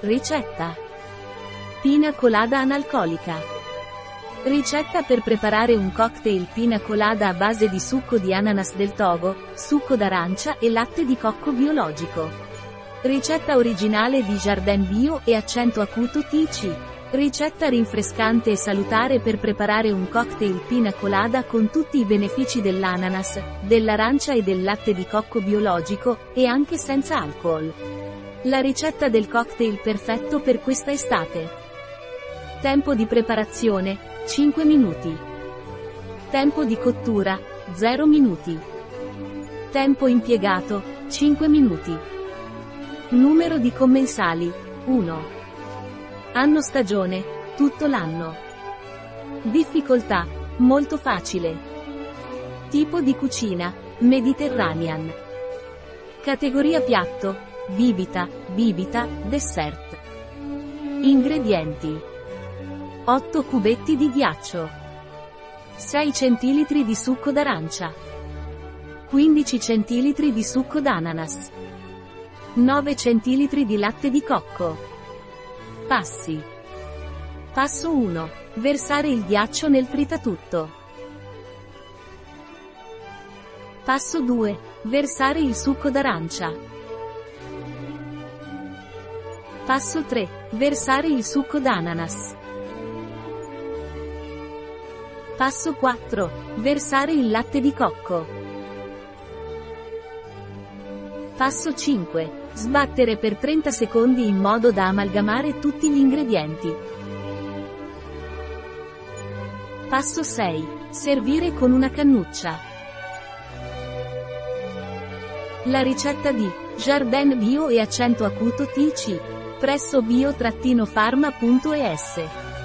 Ricetta. Pina colada analcolica. Ricetta per preparare un cocktail pina colada a base di succo di ananas del Togo, succo d'arancia e latte di cocco biologico. Ricetta originale di Jardin Bio e accento acuto TC. Ricetta rinfrescante e salutare per preparare un cocktail pina colada con tutti i benefici dell'ananas, dell'arancia e del latte di cocco biologico, e anche senza alcol. La ricetta del cocktail perfetto per questa estate. Tempo di preparazione, 5 minuti. Tempo di cottura, 0 minuti. Tempo impiegato, 5 minuti. Numero di commensali, 1. Anno stagione, tutto l'anno. Difficoltà, molto facile. Tipo di cucina, Mediterranean. Categoria piatto, bibita, bibita, dessert. Ingredienti. 8 cubetti di ghiaccio. 6 centilitri di succo d'arancia. 15 centilitri di succo d'ananas. 9 centilitri di latte di cocco. Passi. Passo 1. Versare il ghiaccio nel fritatutto. Passo 2. Versare il succo d'arancia. Passo 3. Versare il succo d'ananas. Passo 4. Versare il latte di cocco. Passo 5. Sbattere per 30 secondi in modo da amalgamare tutti gli ingredienti. Passo 6. Servire con una cannuccia. La ricetta di Jardin Bio e accento acuto TC presso bio-pharma.es